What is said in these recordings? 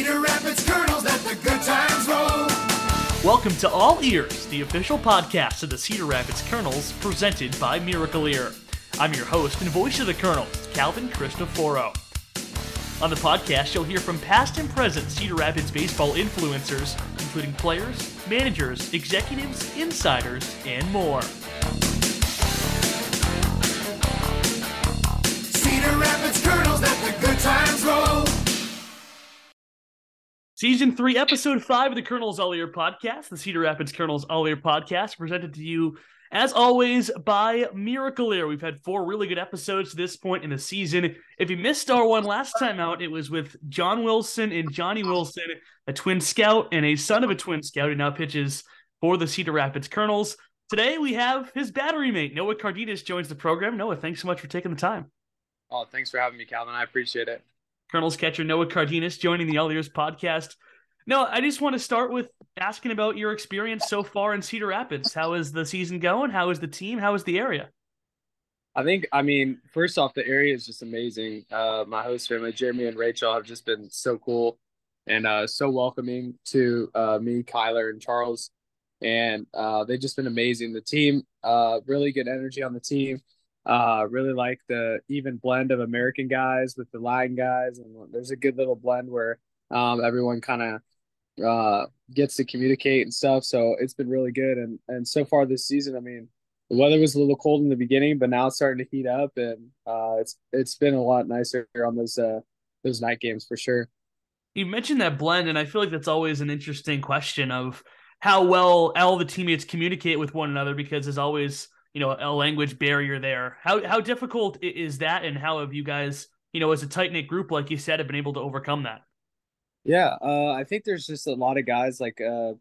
Cedar Rapids Kernels, let the good times roll. Welcome to All Ears, the official podcast of the Cedar Rapids Kernels, presented by Miracle Ear. I'm your host and voice of the Kernels, Calvin Cristoforo. On the podcast, you'll hear from past and present Cedar Rapids baseball influencers, including players, managers, executives, insiders, and more. Cedar Rapids Kernels, let the good times roll. Season 3, Episode 5 of the Kernels All Ear podcast, the Cedar Rapids Kernels All Ear podcast, presented to you, as always, by Miracle Ear. We've had four really good episodes to this point in the season. If you missed our one last time out, it was with John Wilson and Johnny Wilson, a twin scout and a son of a twin scout who now pitches for the Cedar Rapids Kernels. Today we have his battery mate, Noah Cardenas, joins the program. Noah, thanks so much for taking the time. Oh, thanks for having me, Calvin. I appreciate it. Kernels catcher Noah Cardenas joining the All Ears podcast. No, I just want to start with asking about your experience so far in Cedar Rapids. How is the season going? How is the team? How is the area? I think, I mean, first off, the area is just amazing. Uh, my host family, Jeremy and Rachel, have just been so cool and uh, so welcoming to uh, me, Kyler, and Charles. And uh, they've just been amazing. The team, uh, really good energy on the team. Uh, really like the even blend of American guys with the Latin guys, and there's a good little blend where um, everyone kind of uh, gets to communicate and stuff. So it's been really good, and and so far this season, I mean, the weather was a little cold in the beginning, but now it's starting to heat up, and uh, it's it's been a lot nicer on those uh, those night games for sure. You mentioned that blend, and I feel like that's always an interesting question of how well all the teammates communicate with one another because there's always you know a language barrier there. How how difficult is that, and how have you guys you know as a tight knit group like you said have been able to overcome that? Yeah, uh, I think there's just a lot of guys like uh,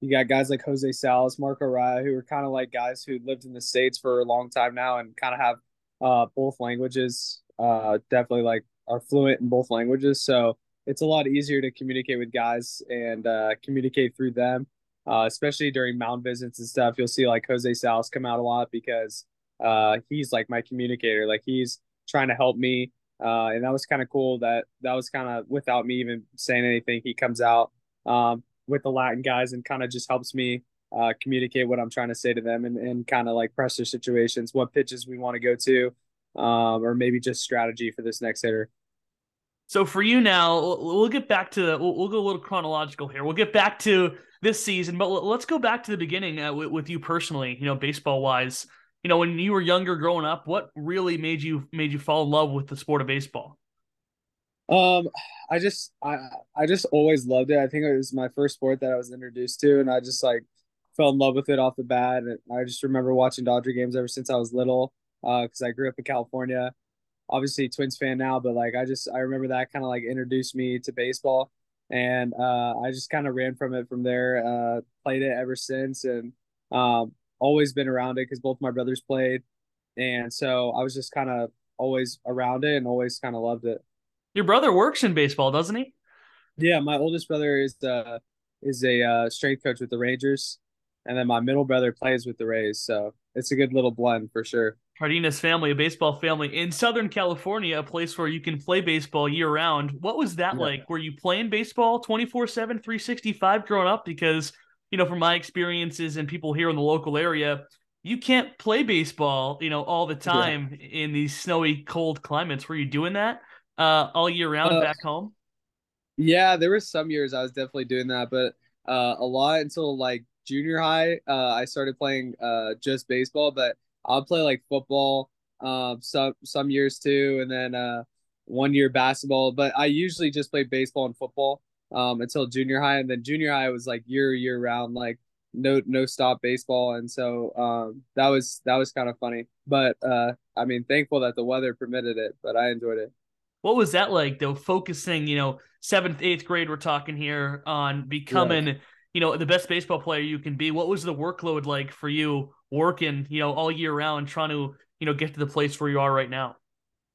you got guys like Jose Salas, Marco Raya, who are kind of like guys who lived in the states for a long time now and kind of have uh, both languages. Uh, definitely like are fluent in both languages, so it's a lot easier to communicate with guys and uh, communicate through them uh, especially during mound visits and stuff. You'll see like Jose Salas come out a lot because uh, he's like my communicator. Like he's trying to help me. Uh, and that was kind of cool that that was kind of without me even saying anything. He comes out um, with the Latin guys and kind of just helps me uh, communicate what I'm trying to say to them and, and kind of like pressure situations, what pitches we want to go to, um, or maybe just strategy for this next hitter. So for you now, we'll get back to we'll, we'll go a little chronological here. We'll get back to this season, but let's go back to the beginning uh, with, with, you personally. You know, baseball wise, you know, when you were younger, growing up, what really made you made you fall in love with the sport of baseball? Um, I just I I just always loved it. I think it was my first sport that I was introduced to, and I just like fell in love with it off the bat. And I just remember watching Dodger games ever since I was little, because uh, I grew up in California obviously Twins fan now, but like I just I remember that kind of like introduced me to baseball, and uh, I just kind of ran from it from there. Uh, played it ever since, and um, always been around it because both my brothers played, and so I was just kind of always around it and always kind of loved it. Your brother works in baseball, doesn't he? Yeah, my oldest brother is uh is a uh, strength coach with the Rangers, and then my middle brother plays with the Rays. So it's a good little blend for sure. Cardenas family, a baseball family in Southern California, a place where you can play baseball year round. What was that yeah. like? Were you playing baseball 24 7, 365 growing up? Because, you know, from my experiences and people here in the local area, you can't play baseball, you know, all the time yeah. in these snowy, cold climates. Were you doing that uh, all year round uh, back home? Yeah, there were some years I was definitely doing that, but uh, a lot until like junior high, uh, I started playing uh, just baseball. But I'll play like football, um, some some years too, and then uh, one year basketball. But I usually just play baseball and football um, until junior high, and then junior high was like year year round, like no no stop baseball, and so um, that was that was kind of funny. But uh, I mean, thankful that the weather permitted it, but I enjoyed it. What was that like though? Focusing, you know, seventh, eighth grade, we're talking here on becoming. Yeah you know the best baseball player you can be. What was the workload like for you working you know all year round trying to you know get to the place where you are right now?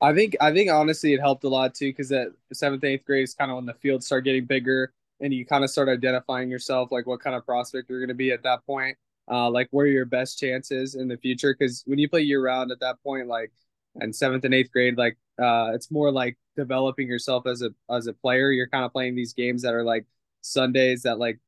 I think i think honestly it helped a lot too because at seventh eighth grade is kind of when the fields start getting bigger and you kind of start identifying yourself like what kind of prospect you're going to be at that point uh, like where your best chances in the future. Because when you play year round at that point like and seventh and eighth grade, like uh, it's more like developing yourself as a as a player. You're kind of playing these games that are like Sundays that like,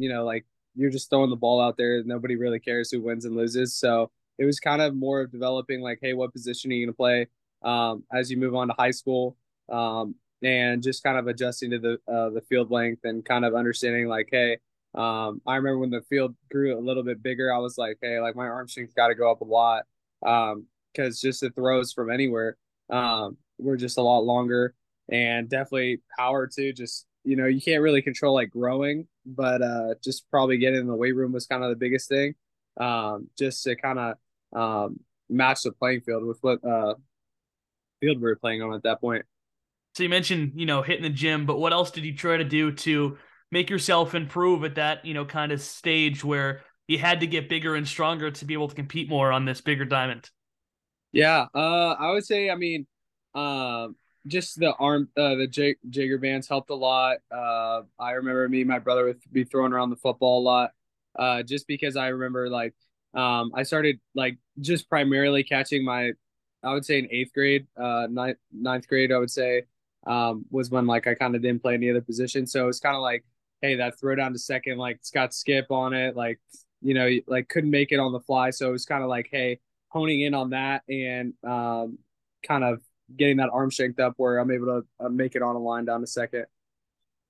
you know, like you're just throwing the ball out there. Nobody really cares who wins and loses. So it was kind of more of developing like, hey, what position are you going to play um, as you move on to high school, um, and just kind of adjusting to the uh, the field length and kind of understanding like, hey, um, I remember when the field grew a little bit bigger, I was like, hey, like my arm strength got to go up a lot because um, just the throws from anywhere um, were just a lot longer and definitely power too. Just you know, you can't really control like growing, but uh, just probably getting in the weight room was kind of the biggest thing, um, just to kind of um, match the playing field with what uh, field we were playing on at that point. So you mentioned, you know, hitting the gym, but what else did you try to do to make yourself improve at that, you know, kind of stage where you had to get bigger and stronger to be able to compete more on this bigger diamond? Yeah, uh, I would say, I mean, uh, just the arm, uh, the J- Jaeger bands helped a lot. Uh, I remember me and my brother would be throwing around the football a lot, uh, just because I remember like um, I started like just primarily catching my, I would say in eighth grade, uh, ninth, ninth grade, I would say, um, was when like I kind of didn't play any other position. So it's kind of like hey, that throw down to second, like it's got skip on it, like you know, like couldn't make it on the fly. So it was kind of like, hey, honing in on that and um, kind of getting that arm strength up where I'm able to uh, make it on a line down to second.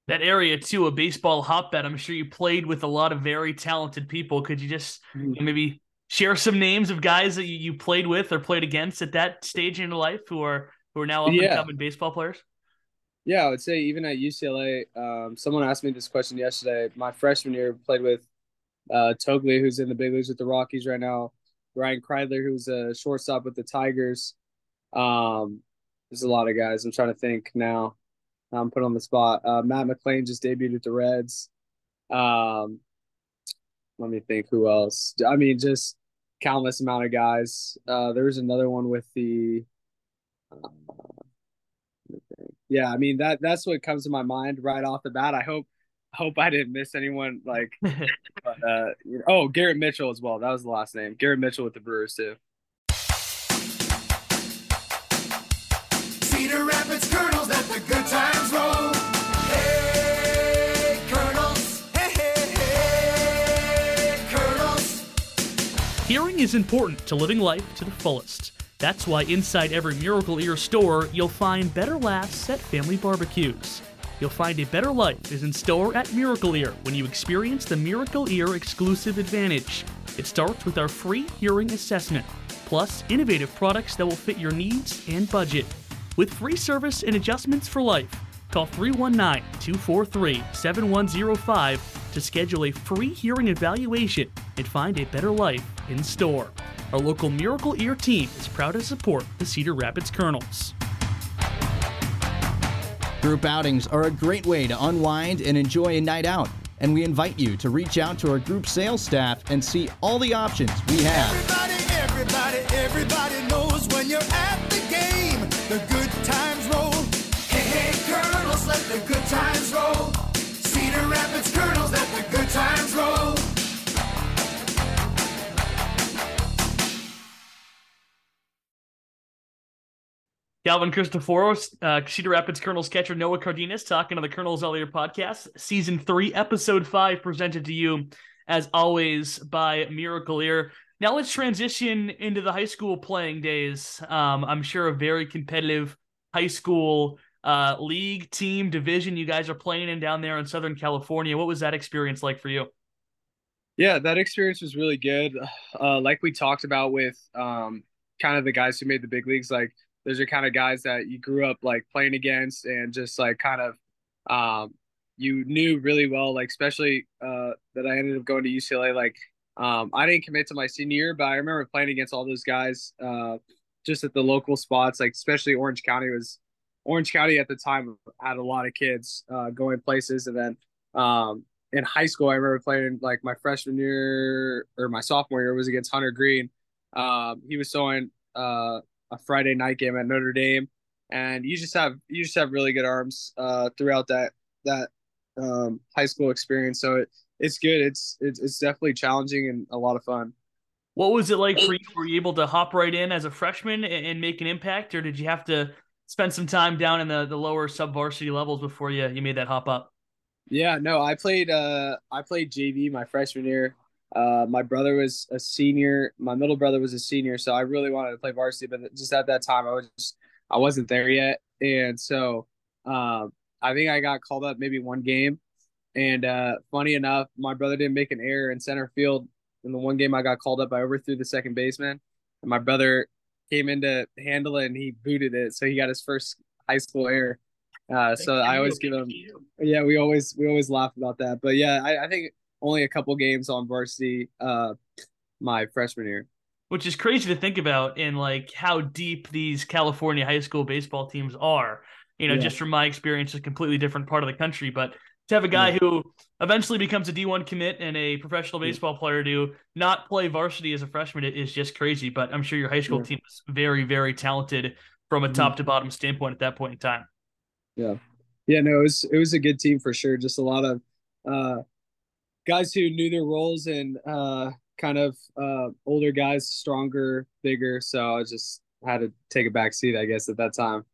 That area too, a baseball hotbed. I'm sure you played with a lot of very talented people. Could you just mm-hmm. maybe share some names of guys that you, you played with or played against at that stage in your life who are who are now up yeah. and coming baseball players? Yeah, I would say even at UCLA, um, someone asked me this question yesterday. My freshman year, played with uh, Toglia, who's in the big leagues with the Rockies right now. Ryan Kreidler, who's a shortstop with the Tigers. Um, there's a lot of guys. I'm trying to think now. I'm put on the spot. Uh, Matt McLain just debuted with the Reds. Um, let me think who else. I mean, just countless amount of guys. Uh, there was another one with the. Uh, yeah, I mean that that's what comes to my mind right off the bat. I hope hope I didn't miss anyone like but, uh, oh Garrett Mitchell as well. That was the last name. Garrett Mitchell with the Brewers too. The good times roll. Hey, Kernels. Hey, hey, hey, Kernels. Hearing is important to living life to the fullest. That's why inside every Miracle Ear store, you'll find better laughs at family barbecues. You'll find a better life is in store at Miracle Ear when you experience the Miracle Ear exclusive advantage. It starts with our free hearing assessment, plus innovative products that will fit your needs and budget. With free service and adjustments for life, call 319 243 7105 to schedule a free hearing evaluation and find a better life in store. Our local Miracle Ear team is proud to support the Cedar Rapids Kernels. Group outings are a great way to unwind and enjoy a night out, and we invite you to reach out to our group sales staff and see all the options we have. Everybody, everybody, everybody the good times roll. Hey, hey, Kernels, let the good times roll. Cedar Rapids Kernels, let the good times roll. Calvin Cristoforos, uh, Cedar Rapids Kernels catcher Noah Cardenas talking to the Kernels All Ear podcast, season three, episode five, presented to you as always by Miracle Ear. Now let's transition into the high school playing days. Um, I'm sure a very competitive high school uh, league team division you guys are playing in down there in Southern California. What was that experience like for you? Yeah, that experience was really good. Uh, like we talked about with um, kind of the guys who made the big leagues, like those are kind of guys that you grew up like playing against and just like kind of um, you knew really well, like especially uh, that I ended up going to UCLA. Like um, I didn't commit to my senior year, but I remember playing against all those guys uh, just at the local spots, like especially Orange County was Orange County at the time had a lot of kids uh, going places, and then um, in high school I remember playing like my freshman year or my sophomore year was against Hunter Greene. Um, he was throwing uh, a Friday night game at Notre Dame, and you just have you just have really good arms uh, throughout that that um, high school experience. So it, it's good. It's, it's it's definitely challenging and a lot of fun. What was it like for you? Were you able to hop right in as a freshman and, and make an impact, or did you have to spend some time down in the, the lower sub varsity levels before you you made that hop up? Yeah, no, I played uh I played JV my freshman year. Uh my brother was a senior, my middle brother was a senior, so I really wanted to play varsity, but just at that time I was just I wasn't there yet. And so um I think I got called up maybe one game. And uh funny enough, my brother didn't make an error in center field. In the one game I got called up, I overthrew the second baseman. And my brother came in to handle it and he booted it. So he got his first high school error. Uh, so I always give him, yeah, we always we always laugh about that. But yeah, I, I think only a couple games on varsity uh, my freshman year, which is crazy to think about in like how deep these California high school baseball teams are. You know, yeah. just from my experience, a completely different part of the country, but to have a guy yeah. who eventually becomes a D1 commit and a professional baseball player to not play varsity as a freshman is just crazy. But I'm sure your high school yeah. team is very, very talented from a mm-hmm. top to bottom standpoint at that point in time. Yeah. Yeah, no, it was it was a good team for sure. Just a lot of uh guys who knew their roles and uh kind of uh older guys, stronger, bigger. So I just had to take a back seat, I guess, at that time.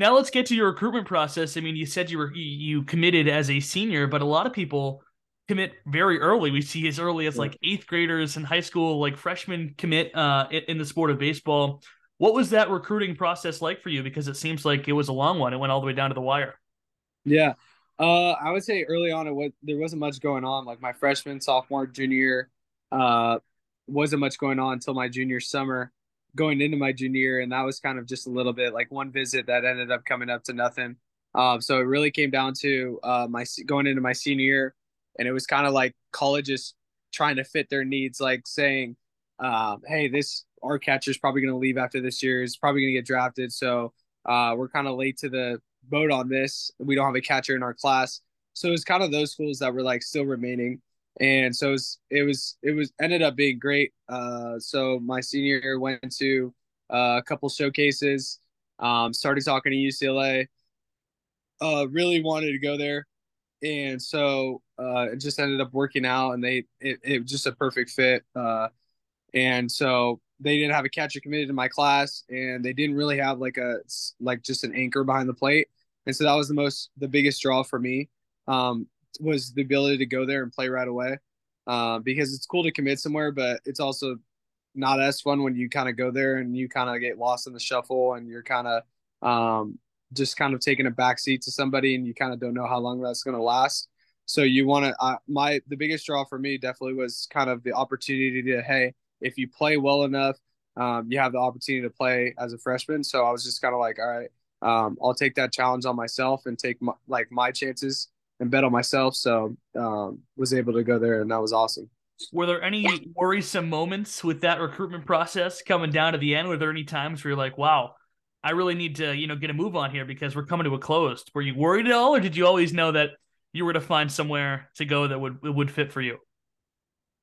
Now let's get to your recruitment process. I mean, you said you were you committed as a senior, but a lot of people commit very early. We see as early as like eighth graders in high school, like freshmen commit uh, in the sport of baseball. What was that recruiting process like for you? Because it seems like it was a long one. It went all the way down to the wire. Yeah, uh, I would say early on, it was there wasn't much going on. Like my freshman, sophomore, junior, uh, wasn't much going on until my junior summer going into my junior year, and that was kind of just a little bit like one visit that ended up coming up to nothing. Um, so it really came down to uh, my going into my senior year, and it was kind of like colleges trying to fit their needs, like saying, um, "Hey, this our catcher is probably going to leave after this year. Is probably going to get drafted, so uh, we're kind of late to the boat on this. We don't have a catcher in our class." So it was kind of those schools that were like still remaining and so it was it was it was ended up being great. Uh, so my senior year went to uh, a couple showcases. Um, started talking to UCLA. Uh, really wanted to go there, and so uh, it just ended up working out, and they it, it was just a perfect fit. Uh, and so they didn't have a catcher committed in my class, and they didn't really have like a like just an anchor behind the plate, and so that was the most the biggest draw for me. Um, was the ability to go there and play right away. Uh, because it's cool to commit somewhere, but it's also not as fun when you kind of go there and you kind of get lost in the shuffle and you're kind of um, just kind of taking a backseat to somebody and you kind of don't know how long that's going to last. So you want to, uh, my, the biggest draw for me definitely was kind of the opportunity to, hey, if you play well enough, um, you have the opportunity to play as a freshman. So I was just kind of like, all right, um, I'll take that challenge on myself and take my, like my chances and bet on myself. So um, was able to go there, and that was awesome. Were there any worrisome moments with that recruitment process coming down to the end? Were there any times where you're like, "Wow, I really need to, you know, get a move on here because we're coming to a close"? Were you worried at all, or did you always know that you were to find somewhere to go that would would fit for you?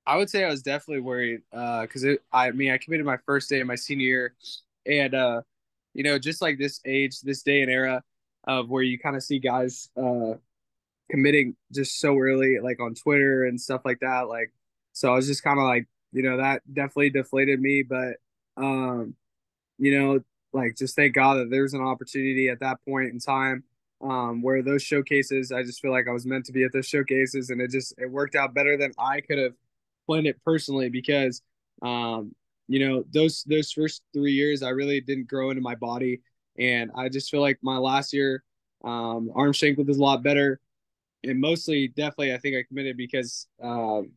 I would say I was definitely worried uh, because uh, I mean I committed my first day of my senior year, and uh, you know just like this age, this day and era of where you kind of see guys uh, committing just so early, like on Twitter and stuff like that. Like, so I was just kind of like, you know, that definitely deflated me. But, um, you know, like just thank God that there's an opportunity at that point in time um, where those showcases, I just feel like I was meant to be at those showcases, and it just it worked out better than I could have planned it personally because, um, you know, those those first three years I really didn't grow into my body, and I just feel like my last year, um, arm strength was a lot better and mostly definitely I think I committed because um,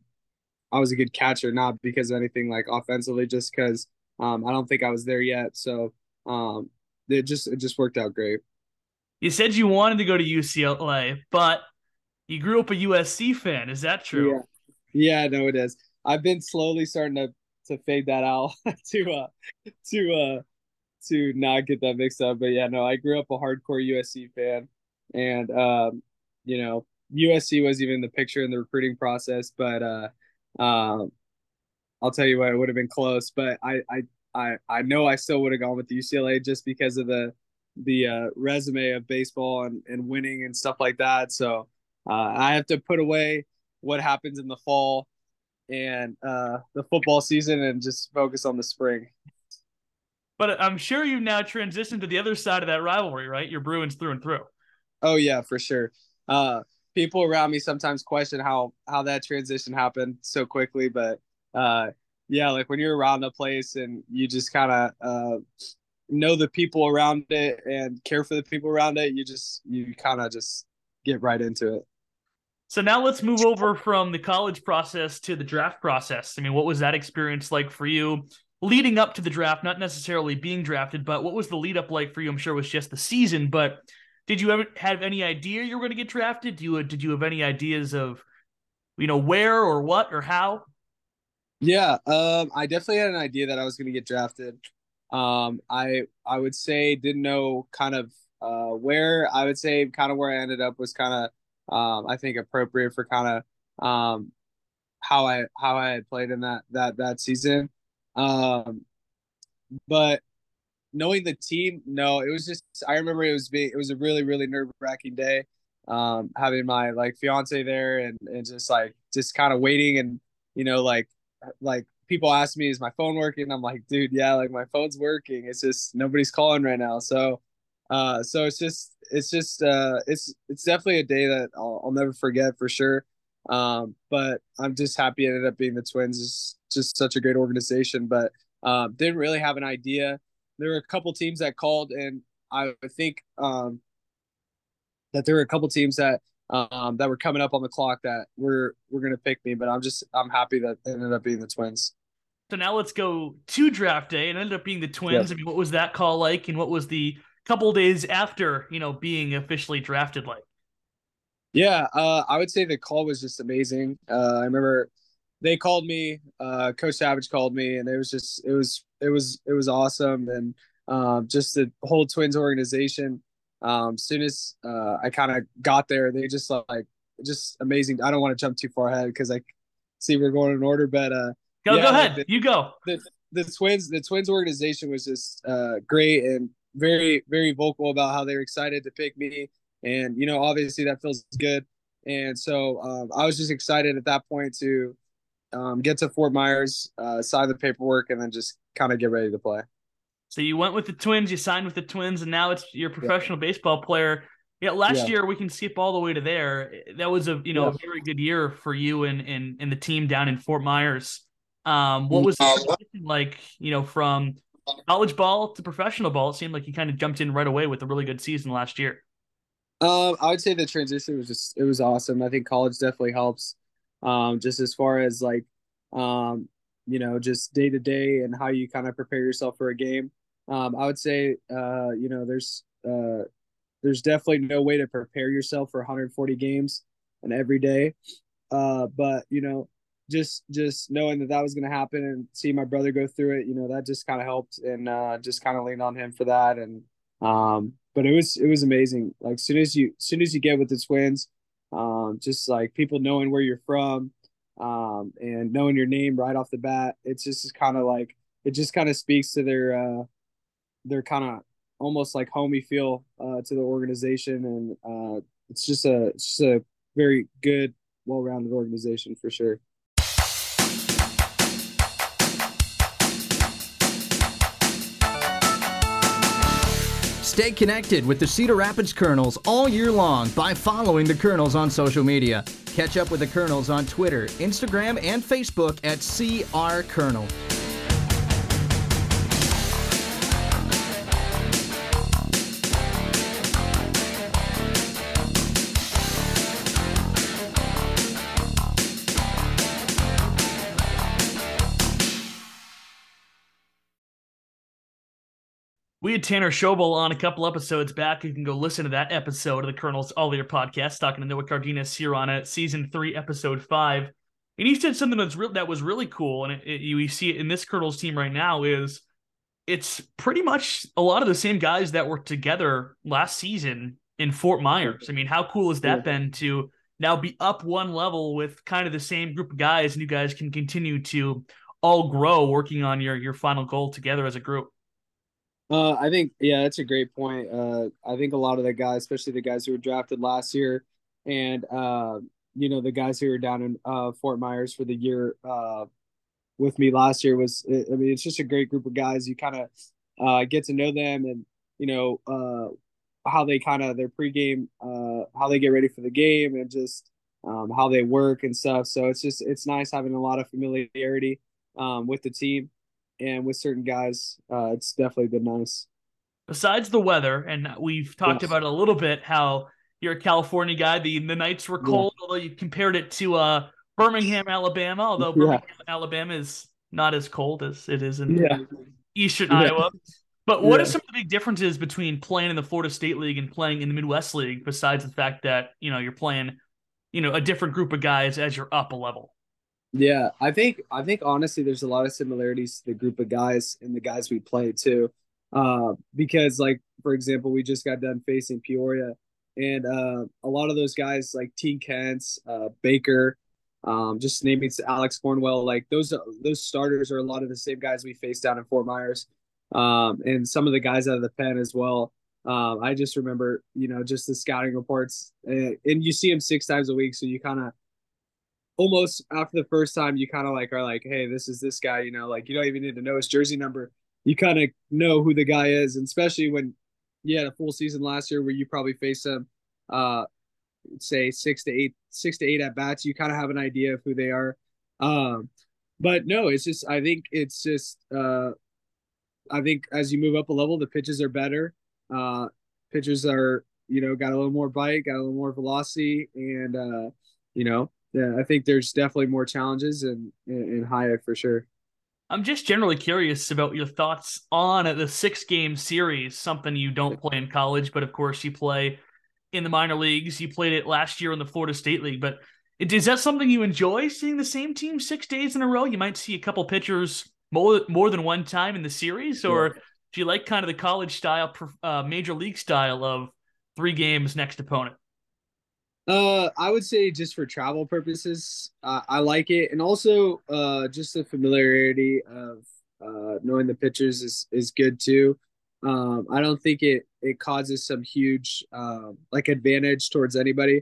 I was a good catcher, not because of anything like offensively, just because um, I don't think I was there yet. So um, it just it just worked out great. You said you wanted to go to UCLA, but you grew up a USC fan. Is that true? Yeah, yeah, no, it is. I've been slowly starting to to fade that out to uh to uh to not get that mixed up. But yeah, no, I grew up a hardcore USC fan, and um, you know, USC was even in the picture in the recruiting process, but uh, um, I'll tell you what, it would have been close. But I, I, I, I know I still would have gone with UCLA just because of the the uh, resume of baseball and, and winning and stuff like that. So uh, I have to put away what happens in the fall and uh, the football season and just focus on the spring. But I'm sure you've now transitioned to the other side of that rivalry, right? You're Bruins through and through. Oh yeah, for sure. Uh, people around me sometimes question how how that transition happened so quickly, but uh, yeah, like when you're around the place and you just kind of uh, know the people around it and care for the people around it, you just you kind of just get right into it. So now let's move over from the college process to the draft process. I mean, what was that experience like for you leading up to the draft? Not necessarily being drafted, but what was the lead up like for you? I'm sure it was just the season, but did you ever have any idea you were going to get drafted? Do you did you have any ideas of, you know, where or what or how? Yeah, um, I definitely had an idea that I was going to get drafted. Um, I I would say didn't know kind of uh, where. I would say kind of where I ended up was kind of um, I think appropriate for kind of um, how I how I had played in that that that season. Um, but knowing the team, no, it was just I remember it was being it was a really really nerve wracking day. Um, having my like fiance there and and just like just kind of waiting and you know like like people ask me is my phone working? I'm like dude yeah like my phone's working. It's just nobody's calling right now. So uh so it's just it's just uh it's it's definitely a day that i'll, I'll never forget for sure. Um but i'm just happy it ended up being the twins. It's just such a great organization but um didn't really have an idea there were a couple teams that called and i think um that there were a couple teams that um, that were coming up on the clock that were were gonna pick me. But I'm just I'm happy that it ended up being the Twins. So now let's go to draft day. It ended up being the Twins. Yep. I mean, what was that call like, and what was the couple days after you know being officially drafted like? Yeah, uh, I would say the call was just amazing. Uh, I remember they called me, uh, Coach Savage called me, and it was just it was it was it was awesome, and um, just the whole Twins organization um, soon as uh, I kind of got there, they just like just amazing. I don't want to jump too far ahead because I see we're going in order, but uh, go yeah, go ahead, the, you go. The, the twins, the twins organization was just uh, great and very very vocal about how they were excited to pick me, and you know obviously that feels good, and so um, I was just excited at that point to um, get to Fort Myers, uh, sign the paperwork, and then just kind of get ready to play. So you went with the Twins, you signed with the Twins, and now it's your professional yeah. baseball player. Yeah, last yeah. year we can skip all the way to there. That was a you know yeah. a very good year for you and and and the team down in Fort Myers. Um, what was uh, like? You know, from college ball to professional ball, it seemed like you kind of jumped in right away with a really good season last year. Um, I would say the transition was just it was awesome. I think college definitely helps. Um, just as far as like, um, you know, just day to day and how you kind of prepare yourself for a game. Um, I would say, uh, you know, there's uh, there's definitely no way to prepare yourself for 140 games and every day. Uh, but you know, just just knowing that that was going to happen and see my brother go through it, you know, that just kind of helped and uh, just kind of leaned on him for that. And um, but it was it was amazing. Like soon as you soon as you get with the twins, um, just like people knowing where you're from, um, and knowing your name right off the bat, it's just kind of like it just kind of speaks to their uh, they're kind of almost like homey feel uh, to the organization, and uh, it's just a it's just a very good, well-rounded organization for sure. Stay connected with the Cedar Rapids Kernels all year long by following the Kernels on social media. Catch up with the Kernels on Twitter, Instagram, and Facebook at CR Kernel. We had Tanner Schobel on a couple episodes back. You can go listen to that episode of the Kernel's All Year podcast, talking to Noah Cardenas here on it, season three, episode five. And he said something that's real that was really cool, and it, it, you see it in this Kernel's team right now is it's pretty much a lot of the same guys that were together last season in Fort Myers. I mean, how cool has that been to now be up one level with kind of the same group of guys, and you guys can continue to all grow working on your your final goal together as a group. Uh, I think yeah, that's a great point. Uh, I think a lot of the guys, especially the guys who were drafted last year, and uh, you know the guys who were down in uh, Fort Myers for the year uh, with me last year was I mean it's just a great group of guys. You kind of uh, get to know them and you know uh, how they kind of their pregame, uh, how they get ready for the game, and just um, how they work and stuff. So it's just it's nice having a lot of familiarity um, with the team and with certain guys. Uh, it's definitely been nice. Besides the weather, and we've talked yes. about a little bit how you're a California guy. The the nights were cold, yeah. although you compared it to uh, Birmingham, Alabama. Although Birmingham, yeah. Alabama is not as cold as it is in yeah. Eastern Iowa. But what are some of the big differences between playing in the Florida State League and playing in the Midwest League, besides the fact that you know you're playing, you know, a different group of guys as you're up a level? Yeah, I think I think honestly, there's a lot of similarities to the group of guys and the guys we play too, uh, because like for example, we just got done facing Peoria, and uh, a lot of those guys like T. Kents, uh, Baker, um, just naming Alex Cornwell, like those those starters are a lot of the same guys we faced down in Fort Myers um, and some of the guys out of the pen as well. Um, I just remember, you know, just the scouting reports, and, and you see them six times a week, so you kind of almost after the first time, you kind of like are like, hey, this is this guy, you know, like you don't even need to know his jersey number. You kind of know who the guy is, and especially when you had a full season last year where you probably faced him, uh, say six to eight, six to eight at bats. You kind of have an idea of who they are. Um, but no, it's just I think it's just uh, I think as you move up a level, the pitches are better. Uh, pitches are, you know, got a little more bite, got a little more velocity, and uh, you know, yeah, I think there's definitely more challenges in in, in High-A for sure. I'm just generally curious about your thoughts on the six game series, something you don't play in college, but of course you play in the minor leagues. You played it last year in the Florida State League, but is that something you enjoy seeing the same team six days in a row? You might see a couple pitchers more more than one time in the series, or yeah. do you like kind of the college style, uh, major league style of three games next opponent? Uh, I would say just for travel purposes, uh, I like it, and also uh, just the familiarity of uh, knowing the pitchers is is good too. Um, I don't think it it causes some huge um, like advantage towards anybody.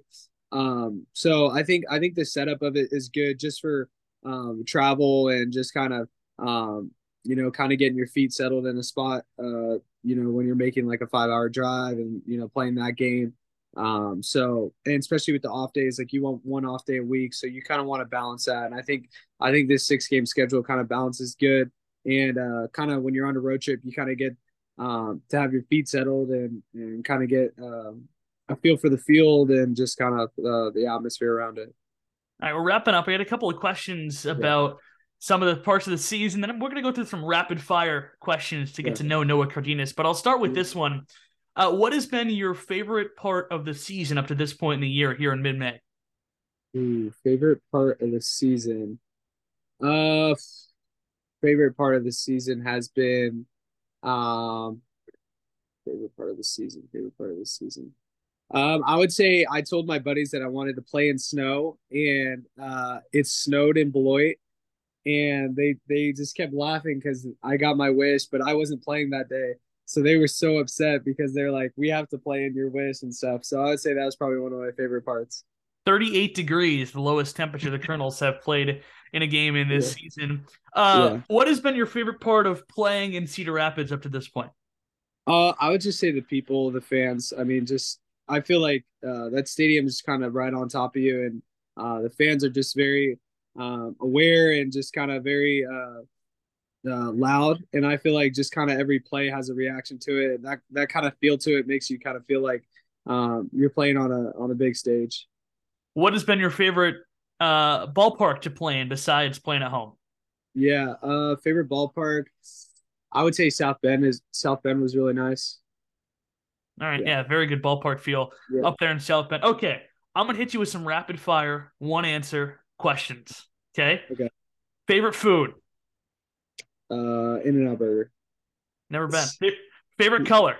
Um, so I think I think the setup of it is good just for um, travel and just kind of um, you know, kind of getting your feet settled in a spot, uh, you know, when you're making like a five hour drive and, you know, playing that game. Um, so, and especially with the off days, like you want one off day a week. So you kind of want to balance that. And I think, I think this six game schedule kind of balances good. And, uh, kind of when you're on a road trip, you kind of get, um, to have your feet settled and, and kind of get, um, a feel for the field and just kind of, uh, the atmosphere around it. All right, we're wrapping up. I had a couple of questions about yeah some of the parts of the season. Then we're going to go through some rapid fire questions to get yeah. to know Noah Cardenas. But I'll start with this one. Uh, what has been your favorite part of the season up to this point in the year here in mid May? favorite part of the season. Uh, favorite part of the season has been, um, favorite part of the season. Favorite part of the season. Um, I would say I told my buddies that I wanted to play in snow, and uh, it snowed in Beloit and they they just kept laughing because I got my wish, but I wasn't playing that day. So they were so upset because they're like, "We have to play in your wish and stuff." So I would say that was probably one of my favorite parts. 38 degrees, the lowest temperature the Kernels have played in a game in this yeah. season. Uh, yeah. What has been your favorite part of playing in Cedar Rapids up to this point? Uh, I would just say the people, the fans. I mean, just I feel like uh, that stadium is kind of right on top of you, and uh, the fans are just very um, aware and just kind of very uh, loud. And I feel like just kind of every play has a reaction to it. That that kind of feel to it makes you kind of feel like um, you're playing on a on a big stage. What has been your favorite uh, ballpark to play in besides playing at home? Yeah, uh, favorite ballpark. I would say South Bend is South Bend was really nice. All right, yeah, yeah very good ballpark feel yeah. up there in South Bend. Okay, I'm gonna hit you with some rapid fire, one answer questions. Okay. Okay. Favorite food? Uh, In and Out Burger. Never been. Favorite color?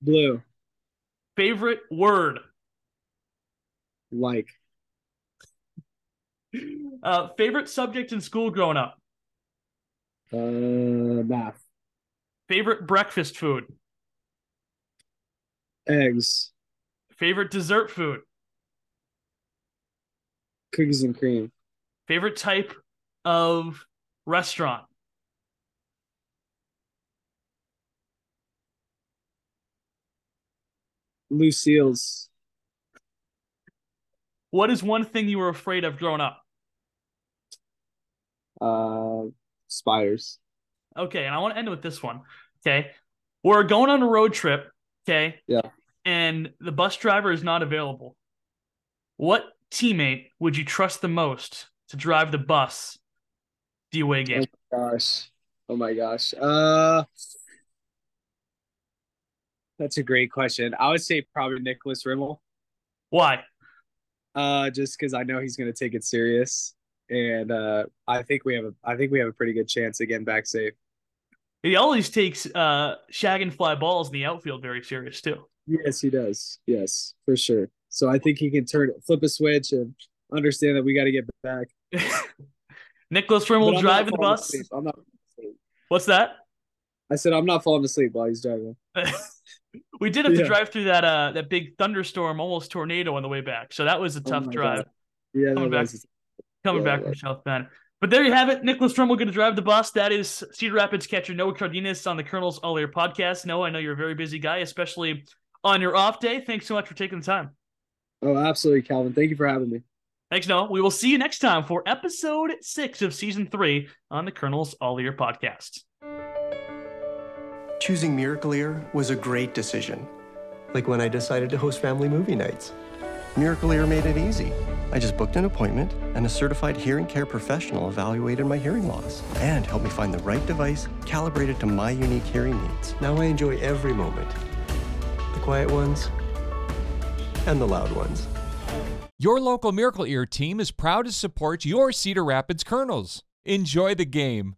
Blue. Favorite word? Like. Uh, favorite subject in school growing up? Uh, math. Favorite breakfast food? Eggs. Favorite dessert food? Cookies and cream. Favorite type of restaurant? Lucille's. What is one thing you were afraid of growing up? Uh, spiders. Okay, and I want to end with this one. Okay. We're going on a road trip. Okay. Yeah. And the bus driver is not available. What teammate would you trust the most to drive the bus the away game? Oh my gosh. Oh my gosh. Uh that's a great question. I would say probably Nicholas Rimmel. Why? Uh just because I know he's gonna take it serious. And uh I think we have a I think we have a pretty good chance of getting back safe. He always takes uh shag and fly balls in the outfield very serious too. Yes, he does. Yes, for sure. So I think he can turn flip a switch and understand that we got to get back. Nicholas Rimmel driving the bus. asleep. I'm not. What's that? I said I'm not falling asleep while he's driving. we did have to drive through that uh that big thunderstorm, almost tornado on the way back. So that was a Oh tough my drive God. Yeah, Coming back. was- coming Yeah, back from right. South Bend. But there you have it. Nicholas Trumbull going to drive the bus. That is Cedar Rapids catcher Noah Cardenas on the Kernel's All Air podcast. Noah, I know you're a very busy guy, especially on your off day. Thanks so much for taking the time. Oh, absolutely, Calvin. Thank you for having me. Thanks, Noah. We will see you next time for episode six of season three on the Kernel's All Ear podcast. Choosing Miracle Ear was a great decision. Like when I decided to host family movie nights. Miracle Ear made it easy. I just booked an appointment, and a certified hearing care professional evaluated my hearing loss and helped me find the right device calibrated to my unique hearing needs. Now I enjoy every moment the quiet ones and the loud ones. Your local Miracle Ear team is proud to support your Cedar Rapids Kernels. Enjoy the game.